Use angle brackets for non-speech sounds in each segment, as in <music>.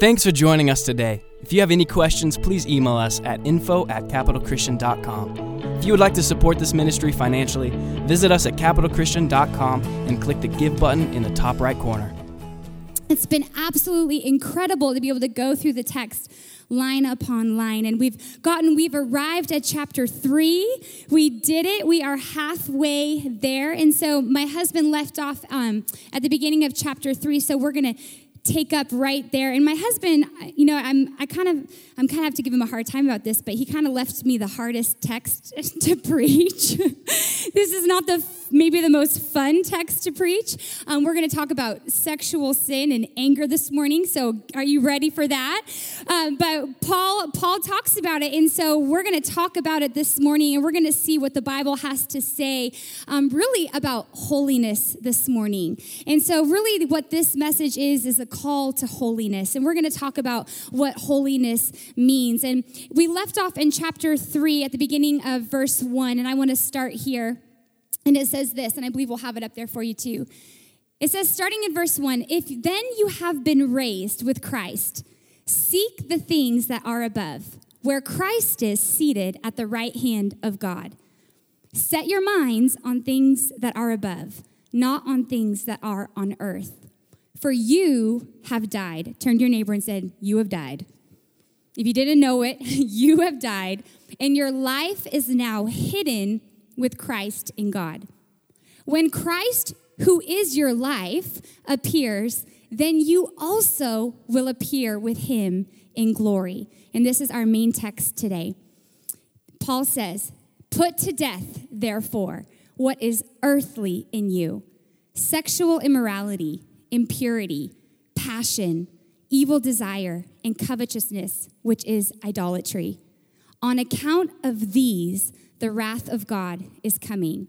Thanks for joining us today. If you have any questions, please email us at info at capitalchristian.com. If you would like to support this ministry financially, visit us at capitalchristian.com and click the Give button in the top right corner. It's been absolutely incredible to be able to go through the text line upon line. And we've gotten, we've arrived at chapter three. We did it. We are halfway there. And so my husband left off um, at the beginning of chapter three. So we're going to take up right there. And my husband, you know, I'm I kind of I'm kind of have to give him a hard time about this, but he kind of left me the hardest text <laughs> to preach. <laughs> this is not the maybe the most fun text to preach. Um, we're going to talk about sexual sin and anger this morning. So, are you ready for that? Um, but Paul Paul talks about it, and so we're going to talk about it this morning, and we're going to see what the Bible has to say, um, really about holiness this morning. And so, really, what this message is is a call to holiness, and we're going to talk about what holiness means. And we left off in chapter three at the beginning of verse one, and I want to start here. And it says this, and I believe we'll have it up there for you too. It says, starting in verse one, if then you have been raised with Christ, seek the things that are above, where Christ is seated at the right hand of God. Set your minds on things that are above, not on things that are on earth. For you have died. Turn to your neighbor and said, You have died. If you didn't know it, <laughs> you have died, and your life is now hidden with Christ in God. When Christ, who is your life, appears, then you also will appear with him in glory. And this is our main text today. Paul says, Put to death, therefore, what is earthly in you sexual immorality, impurity, passion, evil desire, and covetousness, which is idolatry. On account of these, the wrath of God is coming.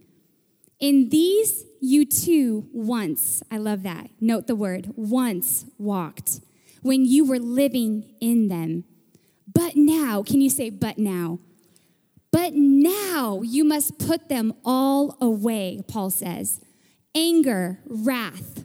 In these you too once, I love that, note the word, once walked when you were living in them. But now, can you say, but now? But now you must put them all away, Paul says. Anger, wrath,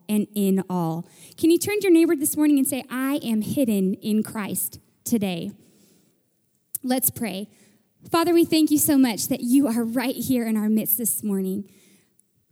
and in all. Can you turn to your neighbor this morning and say, I am hidden in Christ today? Let's pray. Father, we thank you so much that you are right here in our midst this morning.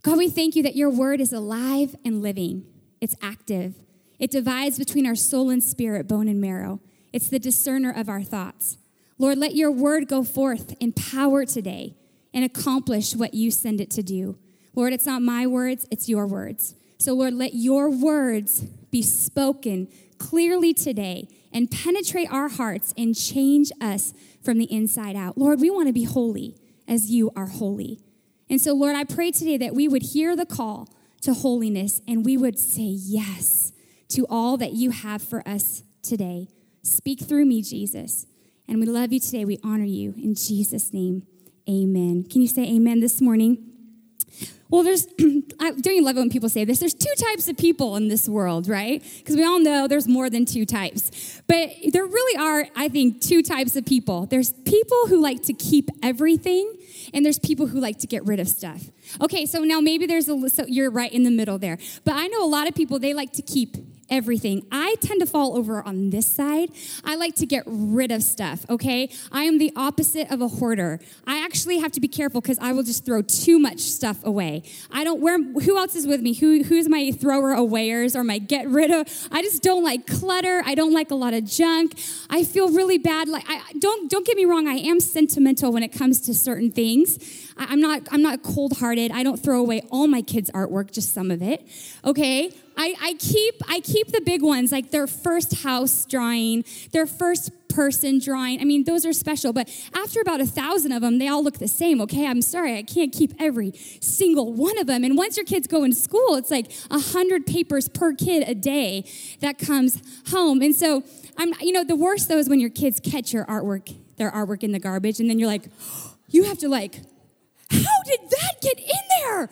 God, we thank you that your word is alive and living, it's active, it divides between our soul and spirit, bone and marrow. It's the discerner of our thoughts. Lord, let your word go forth in power today and accomplish what you send it to do. Lord, it's not my words, it's your words. So, Lord, let your words be spoken clearly today and penetrate our hearts and change us from the inside out. Lord, we want to be holy as you are holy. And so, Lord, I pray today that we would hear the call to holiness and we would say yes to all that you have for us today. Speak through me, Jesus. And we love you today. We honor you. In Jesus' name, amen. Can you say amen this morning? Well, there's, <clears throat> I don't you love it when people say this? There's two types of people in this world, right? Because we all know there's more than two types. But there really are, I think, two types of people. There's people who like to keep everything, and there's people who like to get rid of stuff. Okay, so now maybe there's a, so you're right in the middle there. But I know a lot of people, they like to keep everything. I tend to fall over on this side. I like to get rid of stuff, okay? I am the opposite of a hoarder. I actually have to be careful because I will just throw too much stuff away. I don't, where, who else is with me? Who, who's my thrower awayers or my get rid of? I just don't like clutter. I don't like a lot of junk. I feel really bad. Like, I, don't, don't get me wrong. I am sentimental when it comes to certain things. I, I'm not, I'm not cold hearted. I don't throw away all my kids' artwork, just some of it, okay? I, I keep I keep the big ones like their first house drawing, their first person drawing. I mean, those are special, but after about a thousand of them, they all look the same, okay? I'm sorry, I can't keep every single one of them. And once your kids go in school, it's like a hundred papers per kid a day that comes home. And so I'm, you know, the worst though is when your kids catch your artwork, their artwork in the garbage, and then you're like, <gasps> you have to like, how did that get in there?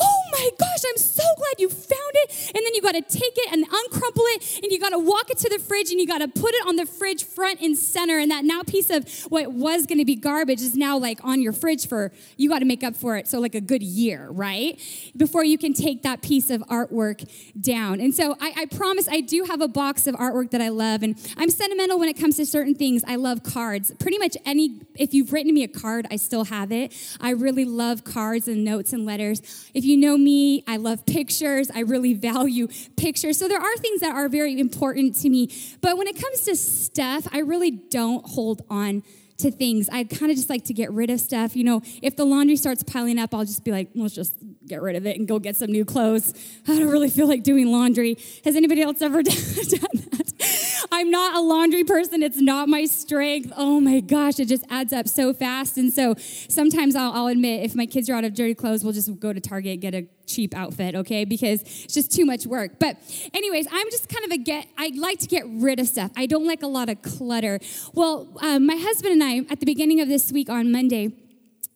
oh my gosh, I'm so glad you found it. And then you got to take it and uncrumple it, and you got to walk it to the fridge, and you got to put it on the fridge front and center. And that now piece of what was going to be garbage is now like on your fridge for, you got to make up for it. So, like a good year, right? Before you can take that piece of artwork down. And so, I, I promise I do have a box of artwork that I love. And I'm sentimental when it comes to certain things. I love cards. Pretty much any, if you've written me a card, I still have it. I really love cards and notes and letters. If you know me, I love pictures. I really value pictures. So there are things that are very important to me. But when it comes to stuff, I really don't hold on to things. I kind of just like to get rid of stuff. You know, if the laundry starts piling up, I'll just be like, let's just get rid of it and go get some new clothes. I don't really feel like doing laundry. Has anybody else ever <laughs> done? I'm not a laundry person. It's not my strength. Oh my gosh, it just adds up so fast. And so sometimes I'll, I'll admit if my kids are out of dirty clothes, we'll just go to Target, get a cheap outfit, okay? Because it's just too much work. But, anyways, I'm just kind of a get, I like to get rid of stuff. I don't like a lot of clutter. Well, um, my husband and I, at the beginning of this week on Monday,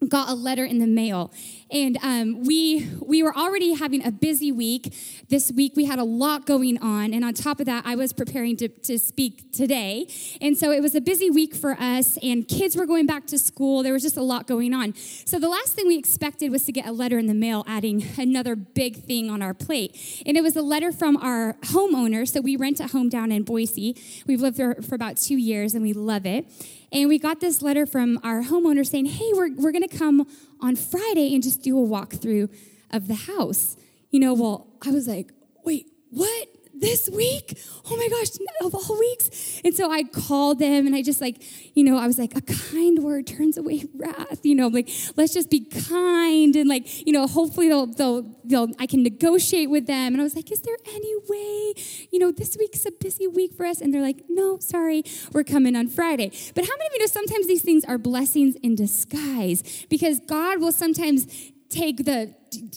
got a letter in the mail and um, we we were already having a busy week. This week we had a lot going on. And on top of that i was preparing to, to speak today. And so it was a busy week for us and kids were going back to school. There was just a lot going on. So the last thing we expected was to get a letter in the mail adding another big thing on our plate. And it was a letter from our homeowner. So we rent a home down in boise. We've lived there for about two years and we love it. And we got this letter from our homeowner saying, hey, we're, we're going to come on Friday and just do a walkthrough of the house. You know, well, I was like, wait, what? this week? Oh my gosh, of all weeks. And so I called them and I just like, you know, I was like, a kind word turns away <laughs> wrath, you know, like, let's just be kind and like, you know, hopefully they'll, they'll, they'll, I can negotiate with them. And I was like, is there any way, you know, this week's a busy week for us? And they're like, no, sorry, we're coming on Friday. But how many of you know sometimes these things are blessings in disguise? Because God will sometimes take the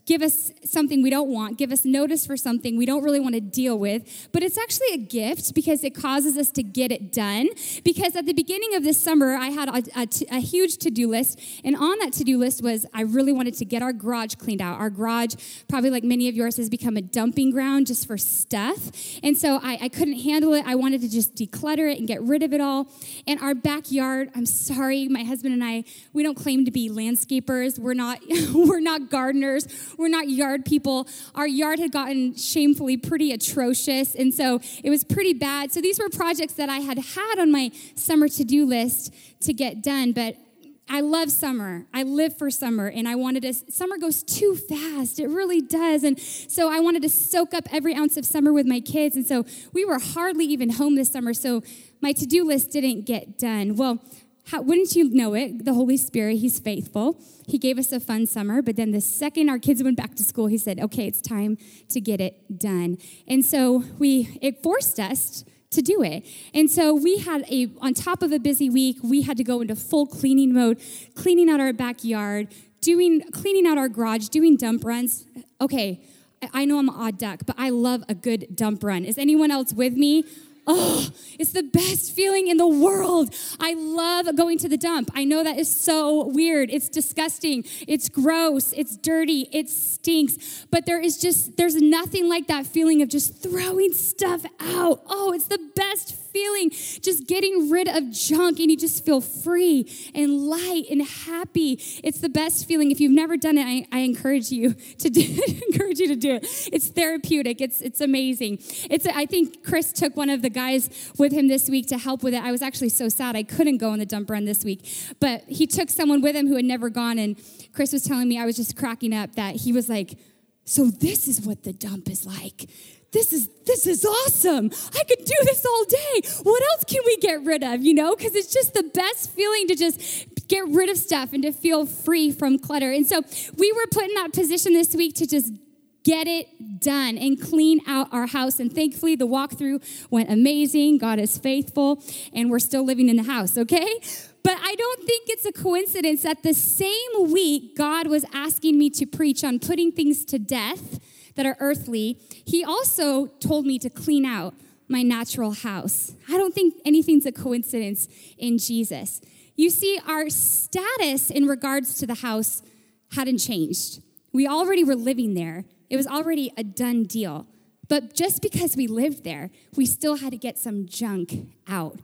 give us something we don't want, give us notice for something we don't really want to deal with. But it's actually a gift because it causes us to get it done. Because at the beginning of this summer, I had a, huge to do list. And on that to do list was I really wanted to get our garage cleaned out. Our garage, probably like many of yours, has become a dumping ground just for stuff. And so I, I couldn't handle it. I wanted to just declutter it and get rid of it all. And our backyard, I'm sorry, my husband and I, we don't claim to be landscapers. We're not, <laughs> we're not gardeners. We're not yard people. Our yard had gotten shamefully pretty atrocious, and so it was pretty bad. So these were projects that I had had on my summer to do list to get done, but I love summer. I live for summer, and I wanted to. Summer goes too fast. It really does. And so I wanted to soak up every ounce of summer with my kids. And so we were hardly even home this summer. So my to do list didn't get done. Well, how, wouldn't you know it? The Holy Spirit, He's faithful. He gave us a fun summer, but then the second our kids went back to school, He said, okay, it's time to get it done. And so we, it forced us to do it. And so we had a, on top of a busy week, we had to go into full cleaning mode, cleaning out our backyard, doing, cleaning out our garage, doing dump runs. Okay, I know I'm an odd duck, but I love a good dump run. Is anyone else with me? Oh, it's the best feeling in the world. I love going to the dump. I know that is so weird. It's disgusting. It's gross. It's dirty. It stinks. But there is just, there's nothing like that feeling of just throwing stuff out. Oh, it's the best feeling just getting rid of junk and you just feel free and light and happy. It's the best feeling. If you've never done it, I, I encourage you to do <laughs> encourage you to do it. It's therapeutic. It's it's amazing. It's I think Chris took one of the guys with him this week to help with it. I was actually so sad I couldn't go on the dump run this week, but he took someone with him who had never gone and Chris was telling me I was just cracking up that he was like so this is what the dump is like this is this is awesome. I could do this all day. What else can we get rid of, you know? Cuz it's just the best feeling to just get rid of stuff and to feel free from clutter. And so we were put in that position this week to just get it done and clean out our house. And thankfully, the walkthrough went amazing. God is faithful, and we're still living in the house, okay? But I don't think it's a coincidence that the same week God was asking me to preach on putting things to death that are earthly, He also told me to clean out my natural house. I don't think anything's a coincidence in Jesus. You see, our status in regards to the house hadn't changed. We already were living there, it was already a done deal. But just because we lived there, we still had to get some junk out.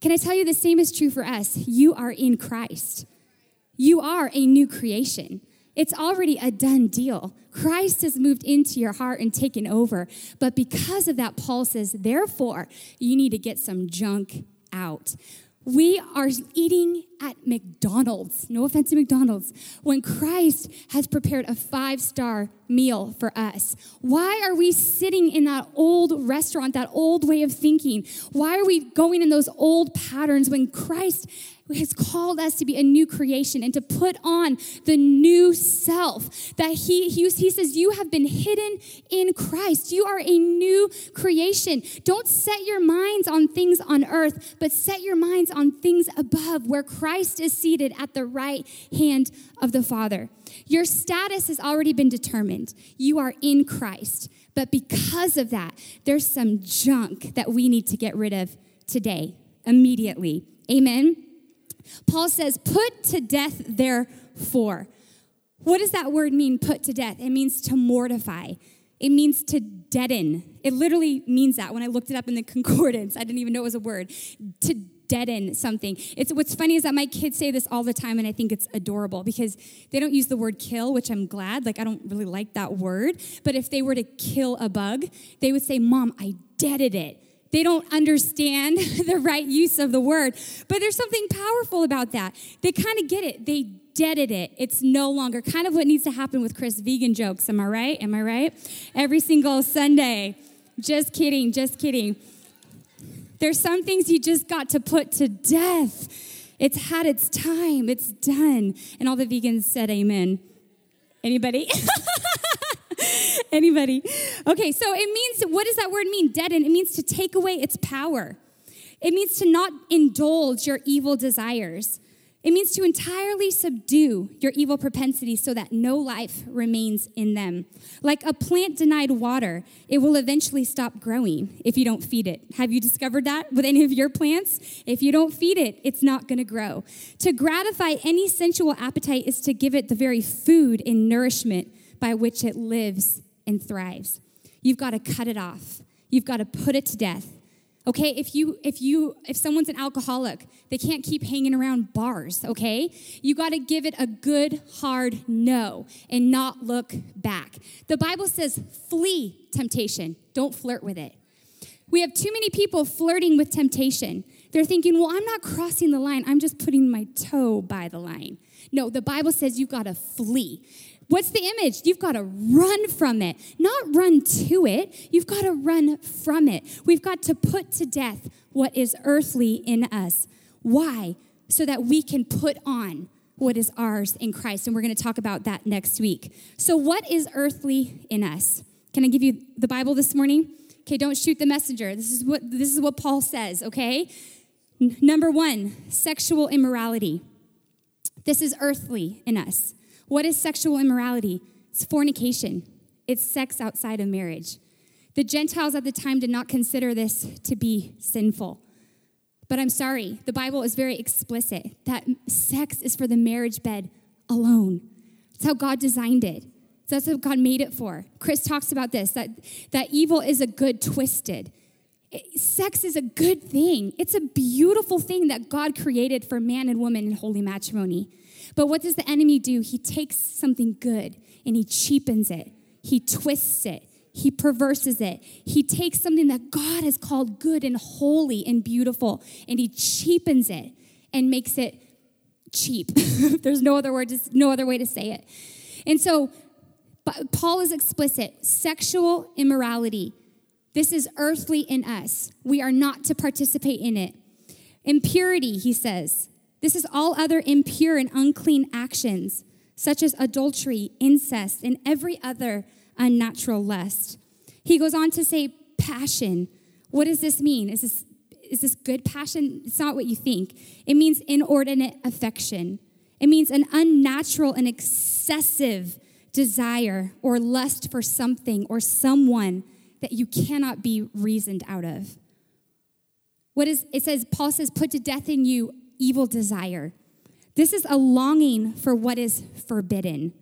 Can I tell you the same is true for us? You are in Christ. You are a new creation. It's already a done deal. Christ has moved into your heart and taken over. But because of that, Paul says, therefore, you need to get some junk out. We are eating at McDonald's, no offense to McDonald's, when Christ has prepared a five star meal for us. Why are we sitting in that old restaurant, that old way of thinking? Why are we going in those old patterns when Christ has called us to be a new creation and to put on the new self. That he, he, he says, You have been hidden in Christ. You are a new creation. Don't set your minds on things on earth, but set your minds on things above where Christ is seated at the right hand of the Father. Your status has already been determined. You are in Christ. But because of that, there's some junk that we need to get rid of today, immediately. Amen. Paul says, put to death therefore. What does that word mean, put to death? It means to mortify. It means to deaden. It literally means that. When I looked it up in the <laughs> concordance, I didn't even know it was a word. To deaden something. It's what's funny is that my kids say this all the time, and I think it's adorable because they don't use the word kill, which I'm glad. Like I don't really like that word. But if they were to kill a bug, they would say, "Mom, I deaded it." They don't understand <laughs> the right use of the word. But there's something powerful about that. They kind of get it. They deaded it. It's no longer kind of what needs to happen with Chris vegan jokes. Am I right? Am I right? Every single Sunday. Just kidding, just kidding. There's some things you just got to put to death. It's had its time. It's done. And all the vegans said amen. Anybody? <laughs> <laughs> Anybody? Okay, so it means, what does that word mean? Deaden. It means to take away its power. It means to not indulge your evil desires. It means to entirely subdue your evil propensities so that no life remains in them. Like a plant denied water, it will eventually stop growing if you don't feed it. Have you discovered that with any of your plants? If you don't feed it, it's not going to grow. To gratify any sensual appetite is to give it the very food and nourishment by which it lives and thrives. You've got to cut it off. You've got to put it to death. Okay, if you if you if someone's an alcoholic, they can't keep hanging around bars, okay? You got to give it a good hard no and not look back. The Bible says flee temptation. Don't flirt with it. We have too many people flirting with temptation. They're thinking, "Well, I'm not crossing the line. I'm just putting my toe by the line." No, the Bible says you've got to flee. What's the image? You've got to run from it, not run to it. You've got to run from it. We've got to put to death what is earthly in us. Why? So that we can put on what is ours in Christ. And we're going to talk about that next week. So, what is earthly in us? Can I give you the Bible this morning? Okay, don't shoot the messenger. This is what this is what Paul says, okay? N- number 1, sexual immorality. This is earthly in us. What is sexual immorality? It's fornication, it's sex outside of marriage. The Gentiles at the time did not consider this to be sinful. But I'm sorry, the Bible is very explicit that sex is for the marriage bed alone. It's how God designed it. That's what God made it for. Chris talks about this that, that evil is a good twisted. sex is a good thing. It's a beautiful thing that God created for man and woman in holy matrimony. But what does the enemy do? He takes something good and he cheapens it, he twists it, he perverses it. He takes something that God has called good and holy and beautiful and he cheapens it and makes it cheap. <laughs> There's no other word, no other way to say it. And so Paul is explicit sexual immorality. This is earthly in us. We are not to participate in it. Impurity, he says. This is all other impure and unclean actions, such as adultery, incest, and every other unnatural lust. He goes on to say, passion. What does this mean? Is this, is this good passion? It's not what you think. It means inordinate affection. It means an unnatural and excessive desire or lust for something or someone that you cannot be reasoned out of. What is it says Paul says put to death in you evil desire. This is a longing for what is forbidden.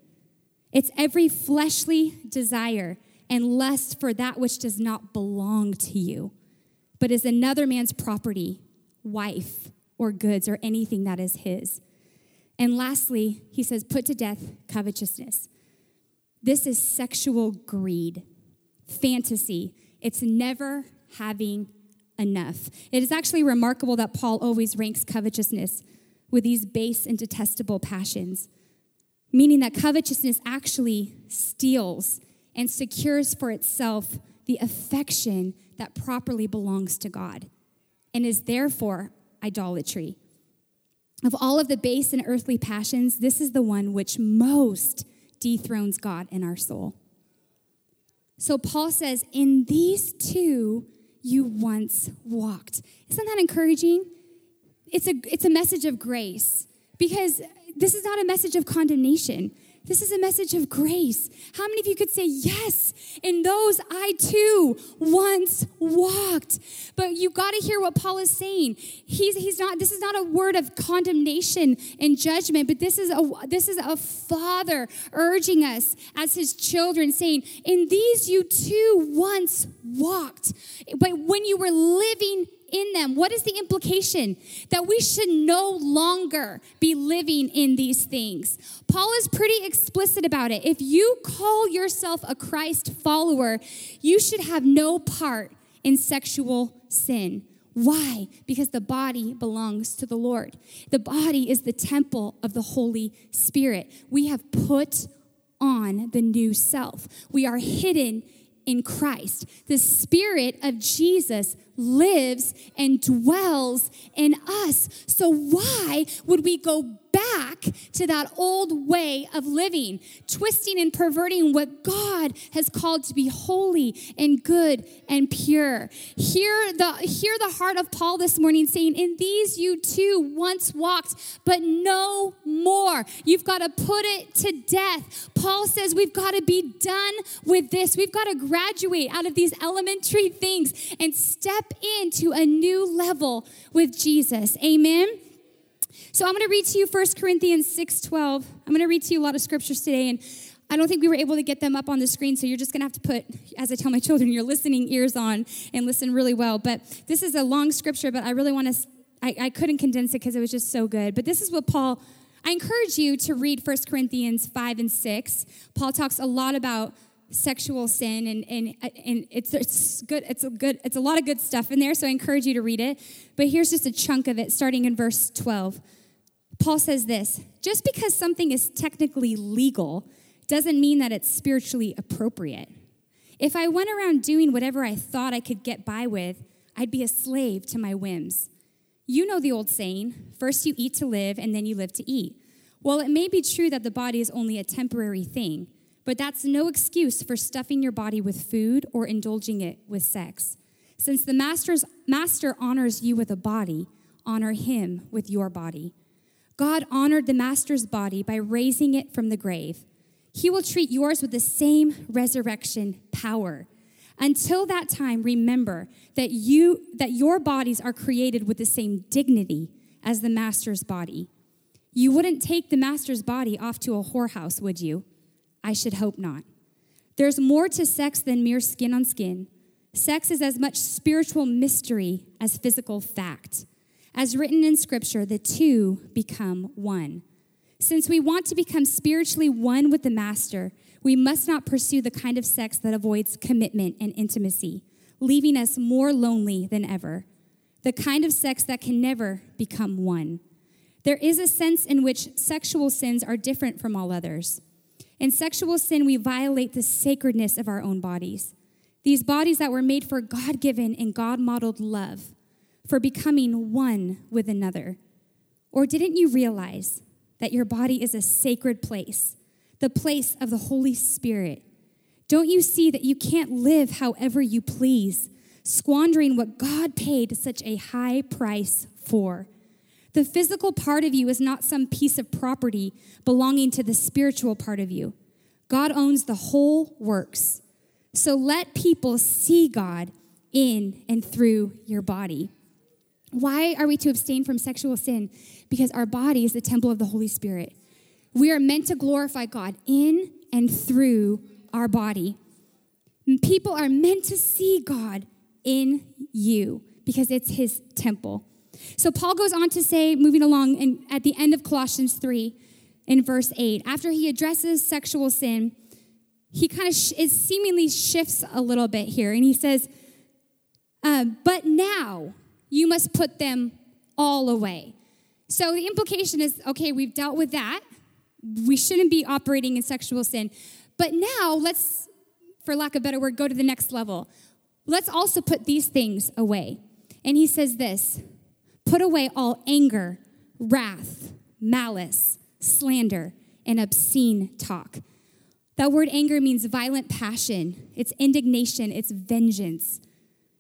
It's every fleshly desire and lust for that which does not belong to you, but is another man's property, wife, or goods, or anything that is his. And lastly, he says, put to death covetousness. This is sexual greed, fantasy. It's never having enough. It is actually remarkable that Paul always ranks covetousness with these base and detestable passions, meaning that covetousness actually steals and secures for itself the affection that properly belongs to God and is therefore idolatry. Of all of the base and earthly passions, this is the one which most dethrones God in our soul. So Paul says, In these too you once walked. Isn't that encouraging? It's a, it's a message of grace because this is not a message of condemnation. This is a message of grace. How many of you could say, Yes, in those I too once walked? But you got to hear what Paul is saying. He's, he's not, this is not a word of condemnation and judgment, but this is a this is a father urging us as his children, saying, In these you too once walked. But when you were living in them. What is the implication? That we should no longer be living in these things. Paul is pretty explicit about it. If you call yourself a Christ follower, you should have no part in sexual sin. Why? Because the body belongs to the Lord. The body is the temple of the Holy Spirit. We have put on the new self. We are hidden in Christ. The Spirit of Jesus lives and dwells in us. So, why would we go back to that old way of living, twisting and perverting what God has called to be holy and good and pure. Hear the, hear the heart of Paul this morning saying, In these you too once walked, but no more. You've got to put it to death. Paul says we've got to be done with this. We've got to graduate out of these elementary things and step into a new level with Jesus. Amen. So I'm going to read to you 1 Corinthians 6:12. I'm going to read to you a lot of scriptures today and I don't think we were able to get them up on the screen, so you're just going to have to put, as I tell my <laughs> children, your listening ears on and listen really well. But this is a long scripture, but I really want to, I, I couldn't condense it because it was just so good. But this is what Paul, I encourage you to read 1 Corinthians 5 and 6. Paul talks a lot about sexual sin and, and, and it's, it's good it's a good it's a lot of good stuff in there so i encourage you to read it but here's just a chunk of it starting in verse 12 Paul says this just because something is technically legal doesn't mean that it's spiritually appropriate. If I went around doing whatever I thought I could get by with, I'd be a slave to my whims. You know the old saying first you eat to live, and then you live to eat. Well, it may be true that the body is only a temporary thing, but that's no excuse for stuffing your body with food or indulging it with sex. Since the master's, master honors you with a body, honor him with your body. God honored the master's body by raising it from the grave. He will treat yours with the same resurrection power. Until that time, remember that you that your bodies are created with the same dignity as the master's body. You wouldn't take the master's body off to a whorehouse, would you? I should hope not. There's more to sex than mere skin on skin. Sex is as much spiritual mystery as physical fact. As written in Scripture, the two become one. Since we want to become spiritually one with the Master, we must not pursue the kind of sex that avoids commitment and intimacy, leaving us more lonely than ever. The kind of sex that can never become one. There is a sense in which sexual sins are different from all others. In sexual sin, we violate the sacredness of our own bodies. These bodies that were made for God given and God modeled love for becoming one with another? Or didn't you realize that your body is a sacred place, the place of the Holy Spirit? Don't you see that you can't live however you please, squandering what God paid such a high price for? The physical part of you is not some piece of property belonging to the spiritual part of you. God owns the whole works. So let people see God in and through your body. Why are we to abstain from sexual sin? Because our body is the temple of the Holy Spirit. We are meant to glorify God in and through our body. People are meant to see God in you because it's his temple. So Paul goes on to say, moving along at the end of Colossians 3 in verse 8, after he addresses sexual sin, he kind of sh- seemingly shifts a little bit here and he says, uh, But now you must put them all away. So the implication is okay, we've dealt with that. We shouldn't be operating in sexual sin. But now let's, for lack of a better word, go to the next level. Let's also put these things away. And he says this put away all anger, wrath, malice, slander, and obscene talk. That word anger means violent passion, it's indignation, it's vengeance.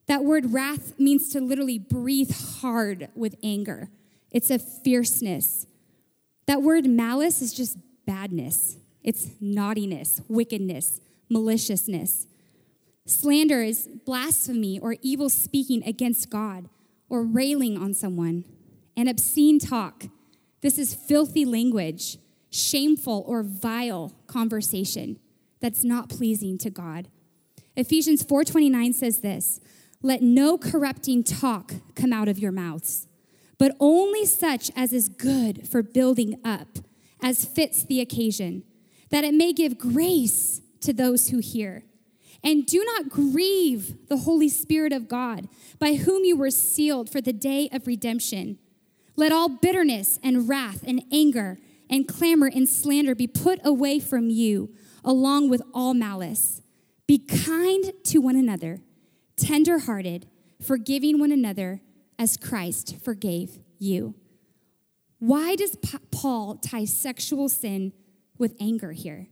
That word wrath means to literally breathe hard with anger, it's a fierceness. That word malice is just badness, it's naughtiness, wickedness, maliciousness. Slander is blasphemy or evil speaking against God or railing on someone. And obscene talk, this is filthy language, shameful or vile conversation that's not pleasing to God. Ephesians 4:29 says this, "Let no corrupting talk come out of your mouths, but only such as is good for building up, as fits the occasion, that it may give grace to those who hear. And do not grieve the Holy Spirit of God, by whom you were sealed for the day of redemption. Let all bitterness and wrath and anger and clamor and slander be put away from you, along with all malice. Be kind to one another, tenderhearted, forgiving one another as Christ forgave you. Why does Paul tie sexual sin with anger here?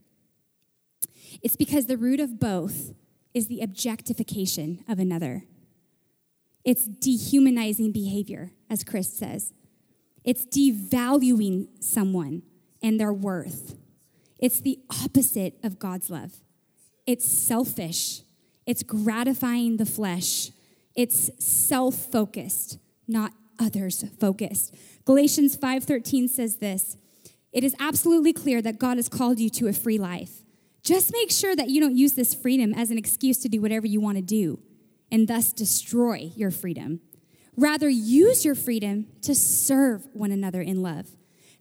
It's because the root of both is the objectification of another. It's dehumanizing behavior, as Chris says. It's devaluing someone and their worth. It's the opposite of God's love. It's selfish. It's gratifying the flesh. It's self-focused, not others focused. Galatians 5:13 says this, "It is absolutely clear that God has called you to a free life. Just make sure that you don't use this freedom as an excuse to do whatever you want to do and thus destroy your freedom. Rather, use your freedom to serve one another in love.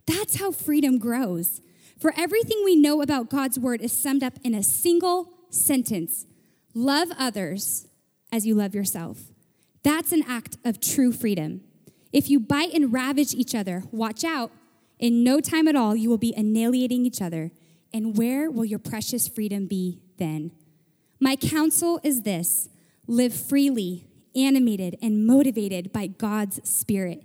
That's how freedom grows. For everything we know about God's word is summed up in a single sentence love others as you love yourself. That's an act of true freedom. If you bite and ravage each other, watch out. In no time at all, you will be annihilating each other. And where will your precious freedom be then? My counsel is this live freely, animated, and motivated by God's Spirit.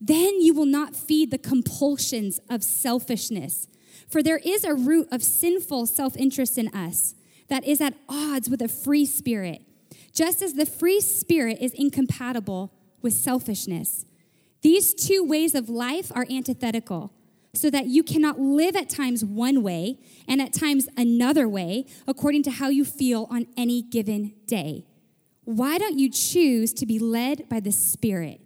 Then you will not feed the compulsions of selfishness. For there is a root of sinful self interest in us that is at odds with a free spirit, just as the free spirit is incompatible with selfishness. These two ways of life are antithetical so that you cannot live at times one way and at times another way according to how you feel on any given day. Why don't you choose to be led by the Spirit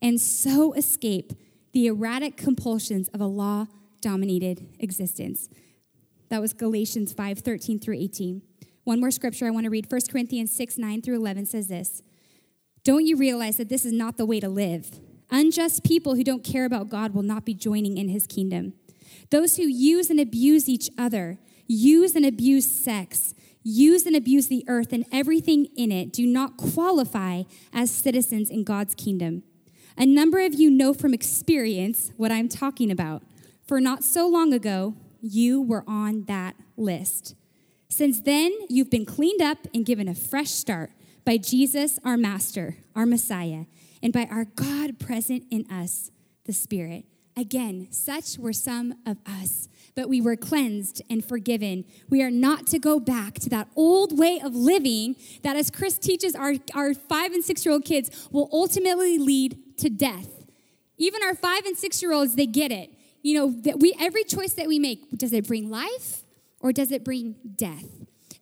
and so escape the erratic compulsions of a law dominated existence? That was Galatians 5 13 through 18. One more scripture I want to read 1 Corinthians 6 9 through 11 says this Don't you realize that this is not the way to live? Unjust people who don't care about God will not be joining in his kingdom. Those who use and abuse each other, use and abuse sex, use and abuse the earth and everything in it do not qualify as citizens in God's kingdom. A number of you know from experience what I'm talking about, for not so long ago, you were on that list. Since then, you've been cleaned up and given a fresh start by Jesus, our Master, our Messiah and by our God present in us, the Spirit. Again, such were some of us, but we were cleansed and forgiven. We are not to go back to that old way of living that, as Chris teaches our, our five and six year old kids, will ultimately lead to death. Even our five and six year olds, they get it. You know, that we every choice that we make, does it bring life or does it bring death?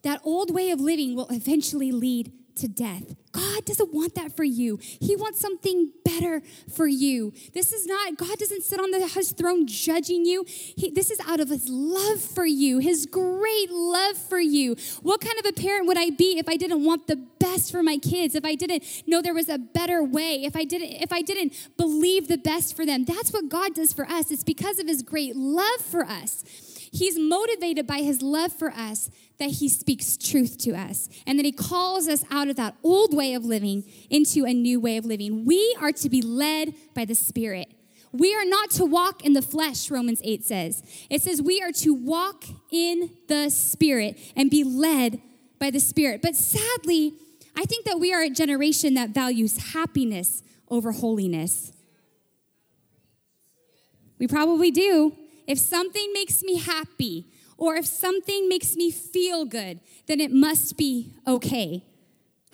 That old way of living will eventually lead to death. God doesn't want that for you. He wants something better for you. This is not, God doesn't sit on the, his throne judging you. He, this is out of his love for you, his great love for you. What kind of a parent would I be if I didn't want the best for my kids, if I didn't know there was a better way, if I didn't, if I didn't believe the best for them? That's what God does for us. It's because of his great love for us. He's motivated by his love for us that he speaks truth to us and that he calls us out of that old way of living into a new way of living. We are to be led by the Spirit. We are not to walk in the flesh, Romans 8 says. It says we are to walk in the Spirit and be led by the Spirit. But sadly, I think that we are a generation that values happiness over holiness. We probably do. If something makes me happy or if something makes me feel good, then it must be okay.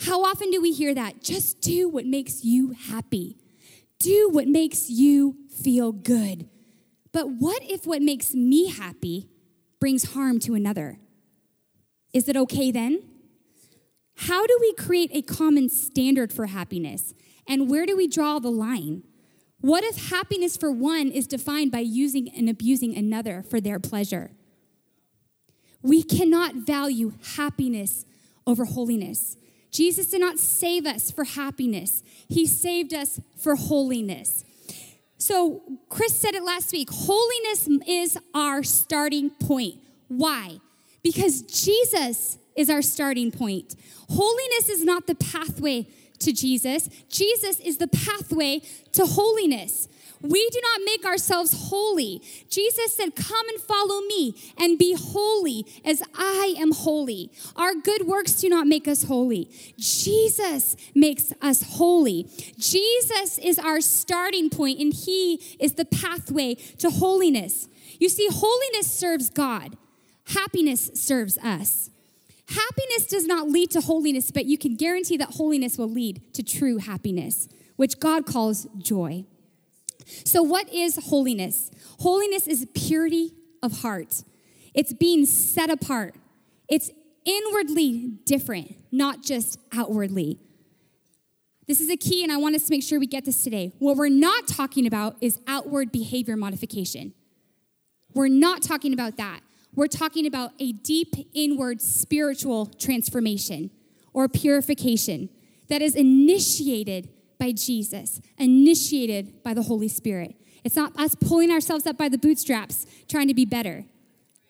How often do we hear that? Just do what makes you happy. Do what makes you feel good. But what if what makes me happy brings harm to another? Is it okay then? How do we create a common standard for happiness? And where do we draw the line? What if happiness for one is defined by using and abusing another for their pleasure? We cannot value happiness over holiness. Jesus did not save us for happiness, He saved us for holiness. So, Chris said it last week holiness is our starting point. Why? Because Jesus is our starting point. Holiness is not the pathway to Jesus, Jesus is the pathway to holiness. We do not make ourselves holy. Jesus said, Come and follow me and be holy as I am holy. Our good works do not make us holy. Jesus makes us holy. Jesus is our starting point, and He is the pathway to holiness. You see, holiness serves God, happiness serves us. Happiness does not lead to holiness, but you can guarantee that holiness will lead to true happiness, which God calls joy. So, what is holiness? Holiness is purity of heart, it's being set apart, it's inwardly different, not just outwardly. This is a key, and I want us to make sure we get this today. What we're not talking about is outward behavior modification. We're not talking about that. We're talking about a deep inward spiritual transformation or purification that is initiated by Jesus, initiated by the Holy Spirit. It's not us pulling ourselves up by the bootstraps trying to be better.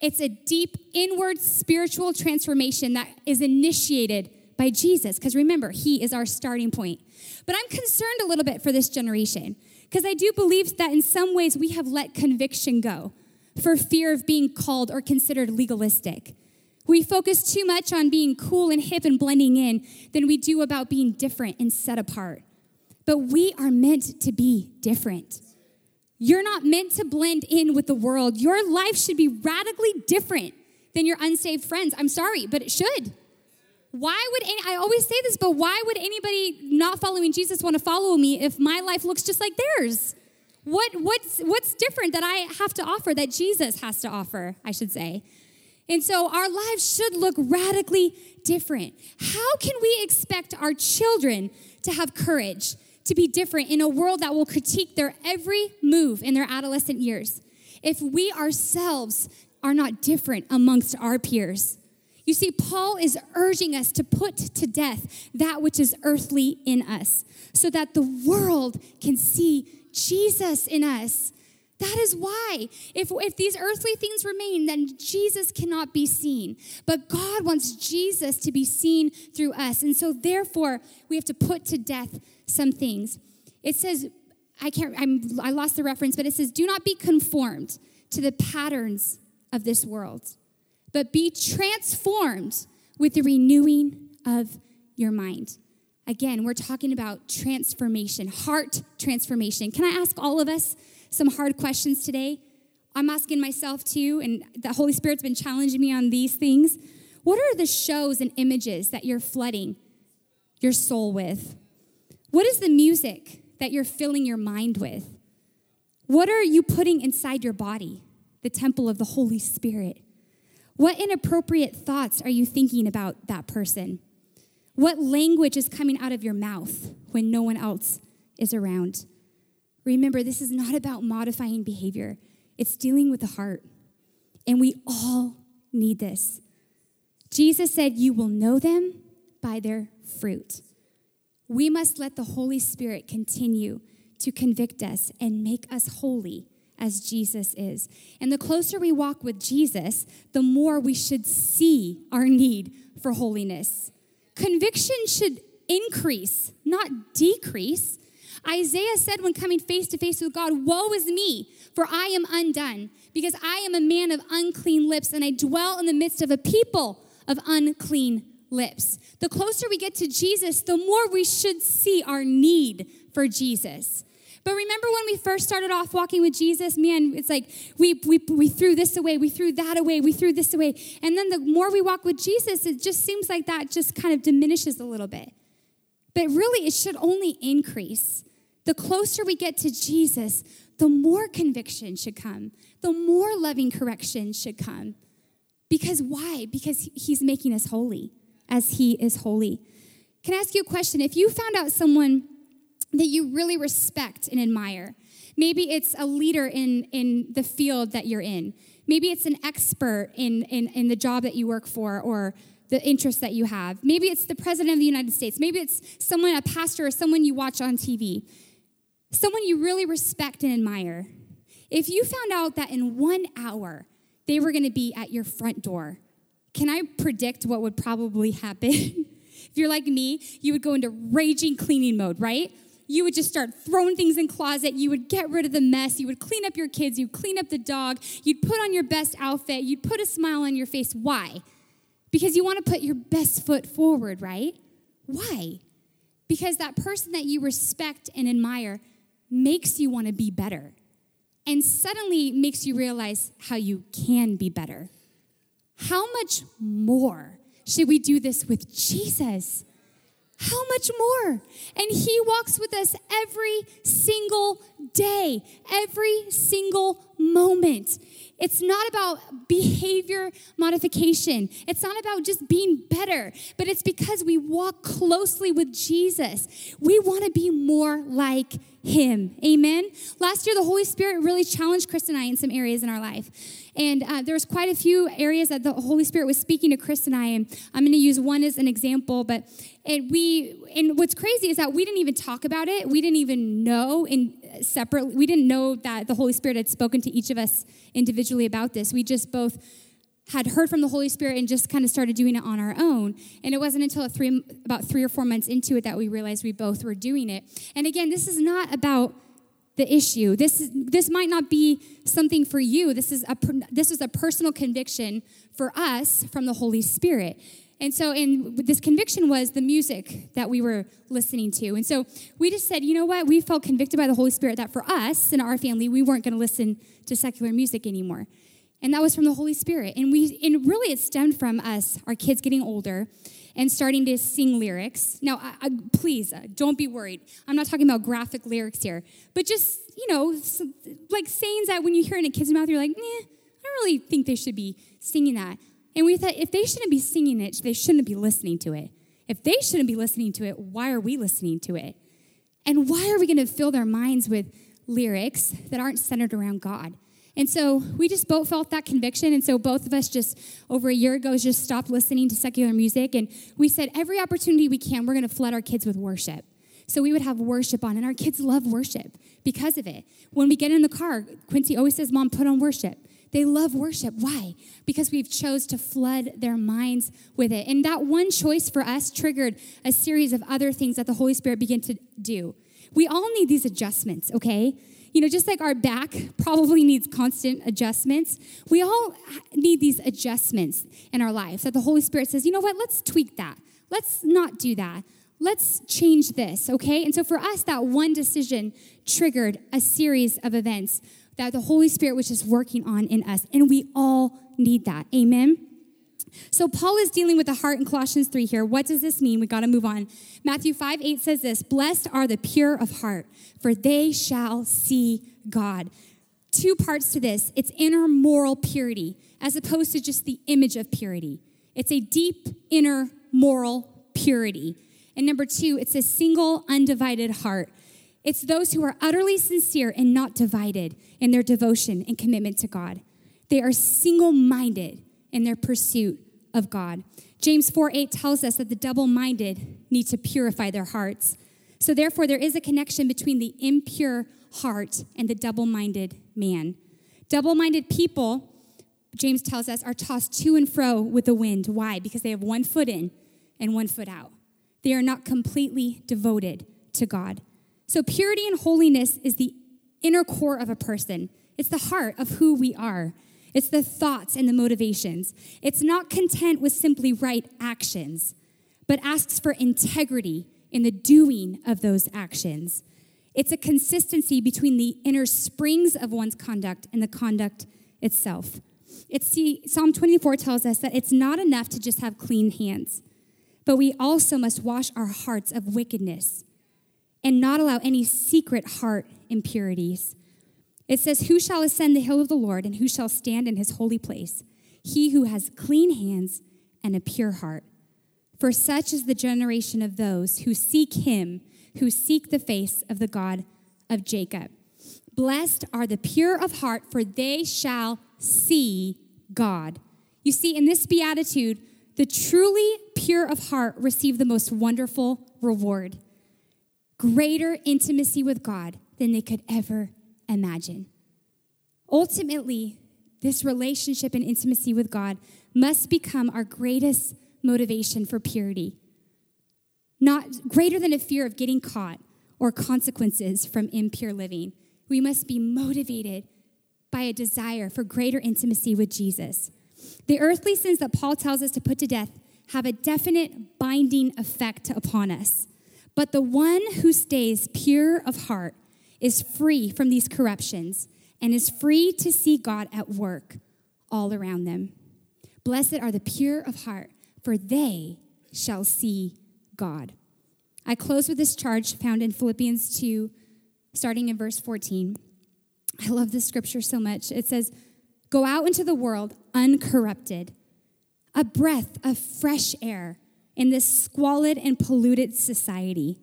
It's a deep inward spiritual transformation that is initiated by Jesus, because remember, He is our starting point. But I'm concerned a little bit for this generation, because I do believe that in some ways we have let conviction go for fear of being called or considered legalistic. We focus too much on being cool and hip and blending in than we do about being different and set apart. But we are meant to be different. You're not meant to blend in with the world. Your life should be radically different than your unsaved friends. I'm sorry, but it should. Why would any, I always say this, but why would anybody not following Jesus want to follow me if my life looks just like theirs? What, what's, what's different that I have to offer, that Jesus has to offer, I should say? And so our lives should look radically different. How can we expect our children to have courage to be different in a world that will critique their every move in their adolescent years if we ourselves are not different amongst our peers? You see, Paul is urging us to put to death that which is earthly in us so that the world can see Jesus in us. That is why. If, if these earthly things remain, then Jesus cannot be seen. But God wants Jesus to be seen through us. And so, therefore, we have to put to death some things. It says, I can't, I'm, I lost the reference, but it says, do not be conformed to the patterns of this world, but be transformed with the renewing of your mind. Again, we're talking about transformation, heart transformation. Can I ask all of us some hard questions today. I'm asking myself too, and the Holy Spirit's been challenging me on these things. What are the shows and images that you're flooding your soul with? What is the music that you're filling your mind with? What are you putting inside your body, the temple of the Holy Spirit? What inappropriate thoughts are you thinking about that person? What language is coming out of your mouth when no one else is around? Remember, this is not about modifying behavior, it's dealing with the heart. And we all need this. Jesus said, You will know them by their fruit. We must let the Holy Spirit continue to convict us and make us holy as Jesus is. And the closer we walk with Jesus, the more we should see our need for holiness. Conviction should increase, not decrease. Isaiah said when coming face to face with God, Woe is me, for I am undone, because I am a man of unclean lips, and I dwell in the midst of a people of unclean lips. The closer we get to Jesus, the more we should see our need for Jesus. But remember when we first started off walking with Jesus, man, it's like we, we, we threw this away, we threw that away, we threw this away. And then the more we walk with Jesus, it just seems like that just kind of diminishes a little bit. But really, it should only increase. The closer we get to Jesus, the more conviction should come, the more loving correction should come. Because why? Because he's making us holy as he is holy. Can I ask you a question? If you found out someone that you really respect and admire. Maybe it's a leader in, in the field that you're in. Maybe it's an expert in, in, in the job that you work for or the interest that you have. Maybe it's the president of the United States. Maybe it's someone, a pastor, or someone you watch on TV. Someone you really respect and admire. If you found out that in one hour they were going to be at your front door, can I predict what would probably happen? <laughs> if you're like me, you would go into raging cleaning mode, right? You would just start throwing things in closet. You would get rid of the mess. You would clean up your kids. You'd clean up the dog. You'd put on your best outfit. You'd put a smile on your face. Why? Because you want to put your best foot forward, right? Why? Because that person that you respect and admire makes you want to be better and suddenly makes you realize how you can be better. How much more should we do this with Jesus? How much more? And He walks with us every single day, every single moment. It's not about behavior modification. It's not about just being better, but it's because we walk closely with Jesus. We want to be more like him. Amen. Last year, the Holy Spirit really challenged Chris and I in some areas in our life. And uh, quite a few areas that the Holy Spirit was speaking to Chris and I. And I'm going to use one as an example. But and we and what's crazy is that we didn't even talk about it. We didn't even know in separate. We didn't know that the Holy Spirit had spoken to each of us individually about this. We just both had heard from the Holy Spirit and just kind of started doing it on our own. And it wasn't until three, about three or four months into it that we realized we both were doing it. And again, this is not about the issue. This, is, this might not be something for you. This is, a, this is a personal conviction for us from the Holy Spirit. And so, and this conviction was the music that we were listening to. And so we just said, you know what? We felt convicted by the Holy Spirit that for us and our family, we weren't going to listen to secular music anymore. And that was from the Holy Spirit. And we, and really it stemmed from us, our kids getting older and starting to sing lyrics. Now, I, I, please uh, don't be worried. I'm not talking about graphic lyrics here, but just, you know, some, like sayings that when you hear in a kid's mouth, you're like, eh, I don't really think they should be singing that. And we thought, if they shouldn't be singing it, they shouldn't be listening to it. If they shouldn't be listening to it, why are we listening to it? And why are we going to fill their minds with lyrics that aren't centered around God? And so we just both felt that conviction. And so both of us just over a year ago just stopped listening to secular music. And we said, every opportunity we can, we're going to flood our kids with worship. So we would have worship on, and our kids love worship because of it. When we get in the car, Quincy always says, Mom, put on worship. They love worship. Why? Because we've chose to flood their minds with it. And that one choice for us triggered a series of other things that the Holy Spirit began to do. We all need these adjustments, okay? you know, just like our back <laughs> probably needs constant adjustments, we all need these adjustments in our lives that the Holy Spirit says, you know what, let's tweak that. Let's not do that. let's change this, okay? And so for us, that one decision triggered a series of events that the Holy Spirit was just working on in us. And we all need that. Amen? So Paul is dealing with the heart in Colossians 3 here. What does this mean? We got to move on. Matthew 5 8 says this Blessed are the pure of heart, for they shall see God. Two parts to this it's inner moral purity, as opposed to just the image of purity. It's a deep inner moral purity. And number two, it's a single, undivided heart. It's those who are utterly sincere and not divided in their devotion and commitment to God. They are single minded in their pursuit of God. James 4 8 tells us that the double minded need to purify their hearts. So, therefore, there is a connection between the impure heart and the double minded man. Double minded people, James tells us, are tossed to and fro with the wind. Why? Because they have one foot in and one foot out. They are not completely devoted to God. So, purity and holiness is the inner core of a person, it's the heart of who we are. It's the thoughts and the motivations. It's not content with simply right actions, but asks for integrity in the doing of those actions. It's a consistency between the inner springs of one's conduct and the conduct itself. It's see, Psalm 24 tells us that it's not enough to just have clean hands, but we also must wash our hearts of wickedness and not allow any secret heart impurities. It says, Who shall ascend the hill of the Lord, and who shall stand in his holy place? He who has clean hands and a pure heart. For such is the generation of those who seek him, who seek the face of the God of Jacob. Blessed are the pure of heart, for they shall see God. You see, in this beatitude, the truly pure of heart receive the most wonderful reward greater intimacy with God than they could ever imagine. Ultimately, this relationship and intimacy with God must become our greatest motivation for purity. Not greater than a fear of getting caught or consequences from impure living. We must be motivated by a desire for greater intimacy with Jesus. The earthly sins that Paul tells us to put to death have a definite binding effect upon us. But the one who stays pure of heart is free from these corruptions and is free to see God at work all around them. Blessed are the pure of heart, for they shall see God. I close with this charge found in Philippians 2, starting in verse 14. I love this scripture so much. It says, Go out into the world uncorrupted, a breath of fresh air in this squalid and polluted society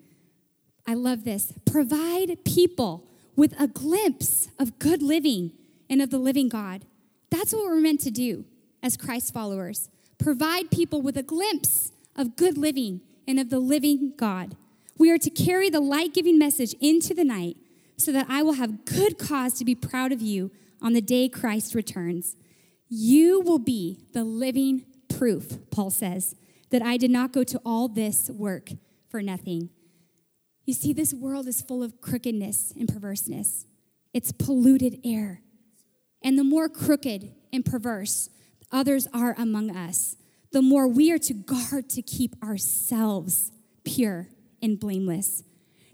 I love this. Provide people with a glimpse of good living and of the living God. That's what we're meant to do as Christ followers. Provide people with a glimpse of good living and of the living God. We are to carry the light giving message into the night so that I will have good cause to be proud of you on the day Christ returns. You will be the living proof, Paul says, that I did not go to all this work for nothing. You see, this world is full of crookedness and perverseness, it's polluted air. And the more crooked and perverse others are among us, the more we are to guard to keep ourselves pure and blameless.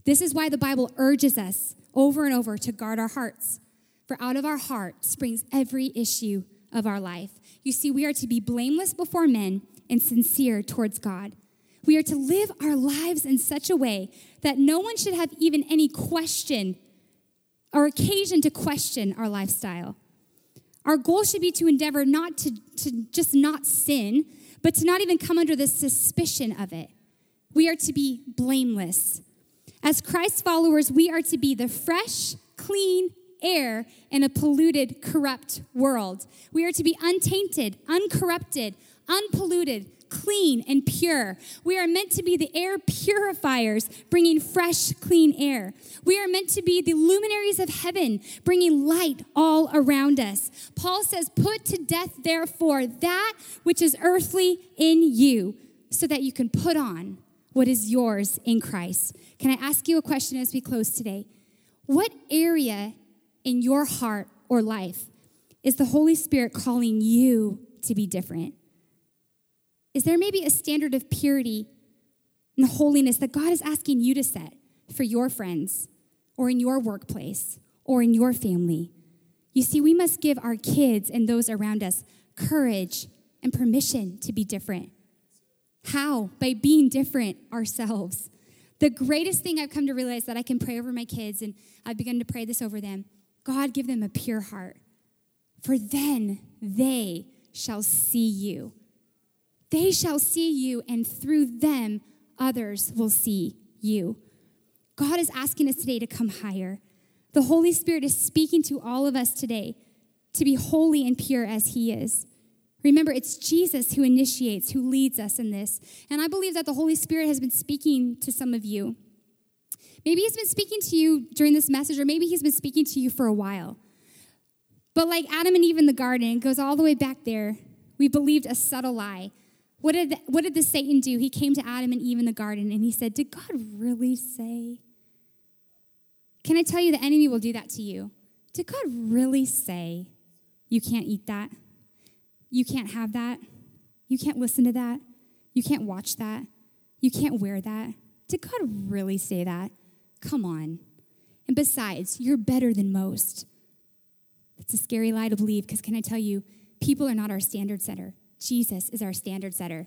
This is why the Bible urges us over and over to guard our hearts. For out of our heart springs every issue of our life. You see, we are to be blameless before men and sincere towards God. We are to live our lives in such a way that no one should have even any question or occasion to question our lifestyle. Our goal should be to endeavor not to, to just not sin, but to not even come under the suspicion of it. We are to be blameless. As Christ followers, we are to be the fresh, clean air in a polluted, corrupt world. We are to be untainted, uncorrupted, unpolluted, clean and pure. We are meant to be the air purifiers, bringing fresh, clean air. We are meant to be the luminaries of heaven, bringing light all around us. Paul says, Put to death, therefore, that which is earthly in you, so that you can put on what is yours in Christ. Can I ask you a question as we close today? What area in your heart or life is the Holy Spirit calling you to be different? Is there maybe a standard of purity and holiness that God is asking you to set for your friends or in your workplace or in your family. You see, we must give our kids and those around us courage and permission to be different. How? By being different ourselves. The greatest thing I've come to realize that I can pray over my kids, and I've begun to pray this over them God, give them a pure heart, for then they shall see you. They shall see you, and through them, others will see you. God is asking us today to come higher. The Holy Spirit is speaking to all of us today to be holy and pure as He is. Remember, it's Jesus who initiates, who leads us in this. And I believe that the Holy Spirit has been speaking to some of you. Maybe He's been speaking to you during this message, or maybe He's been speaking to you for a while. But like Adam and Eve in the garden, goes all the way back there. We believed a subtle lie. What did, what did the Satan do? He came to Adam and Eve in the garden and he said, Did God really say? Can I tell you the enemy will do that to you? Did God really say you can't eat that? You can't have that? You can't listen to that? You can't watch that? You can't wear that? Did God really say that? Come on. And besides, you're better than most. It's a scary lie to believe because, can I tell you, people are not our standard setter. Jesus is our standard setter.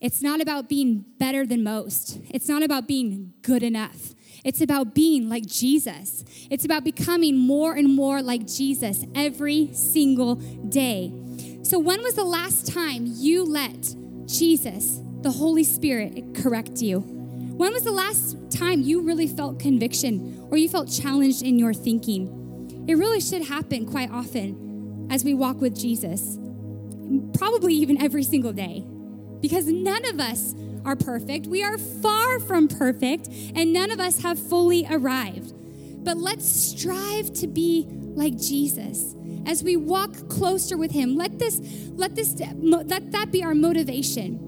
It's not about being better than most, it's not about being good enough. It's about being like Jesus. It's about becoming more and more like Jesus every single day. So, when was the last time you let Jesus, the Holy Spirit, correct you? When was the last time you really felt conviction or you felt challenged in your thinking? It really should happen quite often as we walk with Jesus, probably even every single day, because none of us are perfect. We are far from perfect, and none of us have fully arrived. But let's strive to be like Jesus. As we walk closer with him, let this let this let that be our motivation.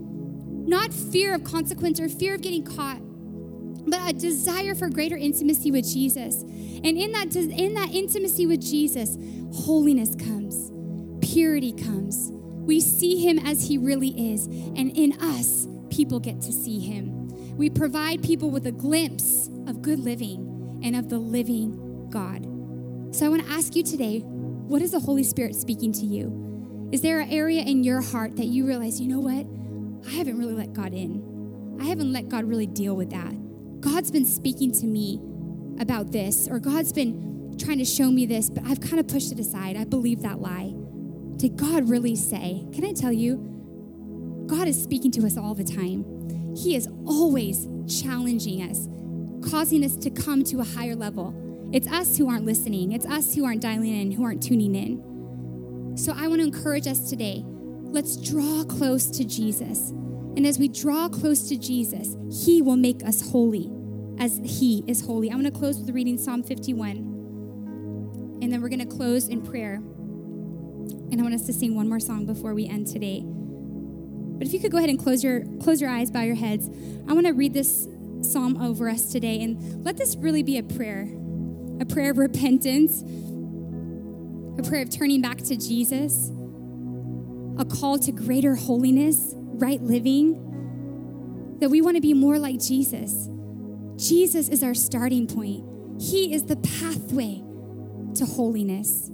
Not fear of consequence or fear of getting caught, but a desire for greater intimacy with Jesus. And in that in that intimacy with Jesus, holiness comes. Purity comes. We see him as he really is, and in us people get to see him. We provide people with a glimpse of good living and of the living God. So I want to ask you today what is the Holy Spirit speaking to you? Is there an area in your heart that you realize, you know what? I haven't really let God in. I haven't let God really deal with that. God's been speaking to me about this, or God's been trying to show me this, but I've kind of pushed it aside. I believe that lie. Did God really say? Can I tell you? God is speaking to us all the time. He is always challenging us, causing us to come to a higher level. It's us who aren't listening, it's us who aren't dialing in, who aren't tuning in. So I want to encourage us today let's draw close to Jesus. And as we draw close to Jesus, He will make us holy as He is holy. I'm going to close with reading Psalm 51. And then we're going to close in prayer. And I want us to sing one more song before we end today. But if you could go ahead and close your close your eyes, bow your heads. I want to read this psalm over us today and let this really be a prayer. A prayer of repentance, a prayer of turning back to Jesus, a call to greater holiness, right living, that we want to be more like Jesus. Jesus is our starting point. He is the pathway to holiness.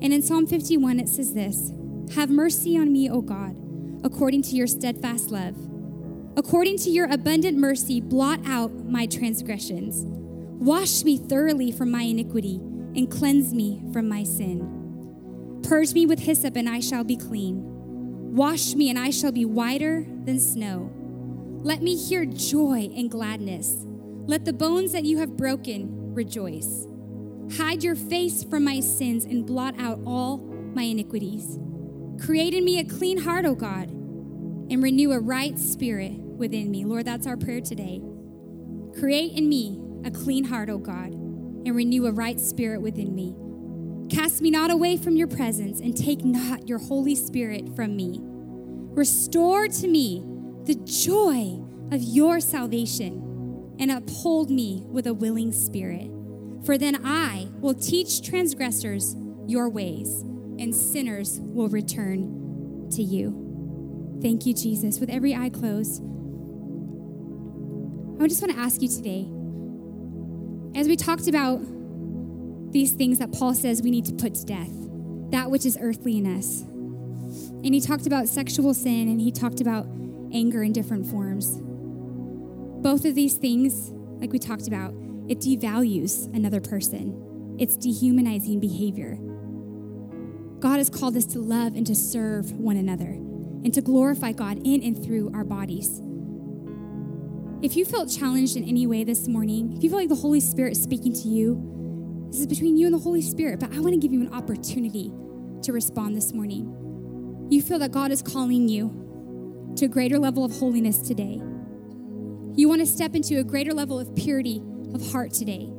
And in Psalm 51, it says this Have mercy on me, O God according to your steadfast love. According to your abundant mercy, blot out my transgressions. Wash me thoroughly from my iniquity and cleanse me from my sin. Purge me with hyssop, and I shall be clean. Wash me, and I shall be whiter than snow. Let me hear joy and gladness. Let the bones that you have broken rejoice. Hide your face from my sins and blot out all my iniquities. Create in me a clean heart, O God, and renew a right spirit within me. Lord, that's our prayer today. Create in me a clean heart, O God, and renew a right spirit within me. Cast me not away from your presence, and take not your Holy Spirit from me. Restore to me the joy of your salvation, and uphold me with a willing spirit. For then I will teach transgressors your ways and sinners will return to you. Thank you, Jesus. With every eye closed, I just want to ask you today, as we talked about these things that Paul says we need to put to death, that which is earthly in us. And he talked about sexual sin and he talked about anger in different forms. Both of these things, like we talked about, it devalues another person, it's dehumanizing behavior. God has called us to love and to serve one another and to glorify God in and through our bodies. If you felt challenged in any way this morning, if you feel like the Holy Spirit is speaking to you, this is between you and the Holy Spirit, but I want to give you an opportunity to respond this morning. You feel that God is calling you to a greater level of holiness today. You want to step into a greater level of purity of heart today.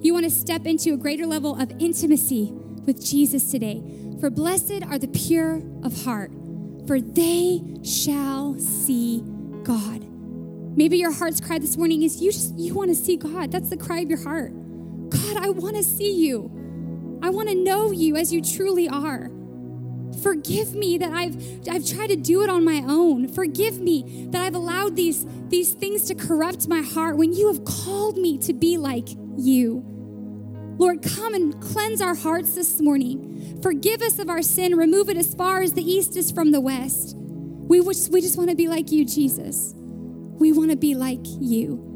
You want to step into a greater level of intimacy with Jesus today. For blessed are the pure of heart, for they shall see God. Maybe your heart's cry this morning is you just you want to see God. That's the cry of your heart. God, I want to see you. I want to know you as you truly are. Forgive me that I've I've tried to do it on my own. Forgive me that I've allowed these these things to corrupt my heart when you have called me to be like you. Lord, come and cleanse our hearts this morning. Forgive us of our sin. Remove it as far as the east is from the west. We just, we just want to be like you, Jesus. We want to be like you.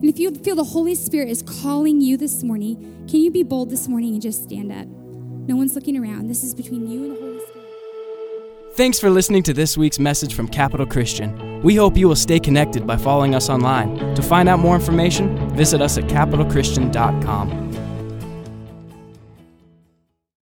And if you feel the Holy Spirit is calling you this morning, can you be bold this morning and just stand up? No one's looking around. This is between you and the Holy Spirit. Thanks for listening to this week's message from Capital Christian. We hope you will stay connected by following us online. To find out more information, visit us at capitalchristian.com.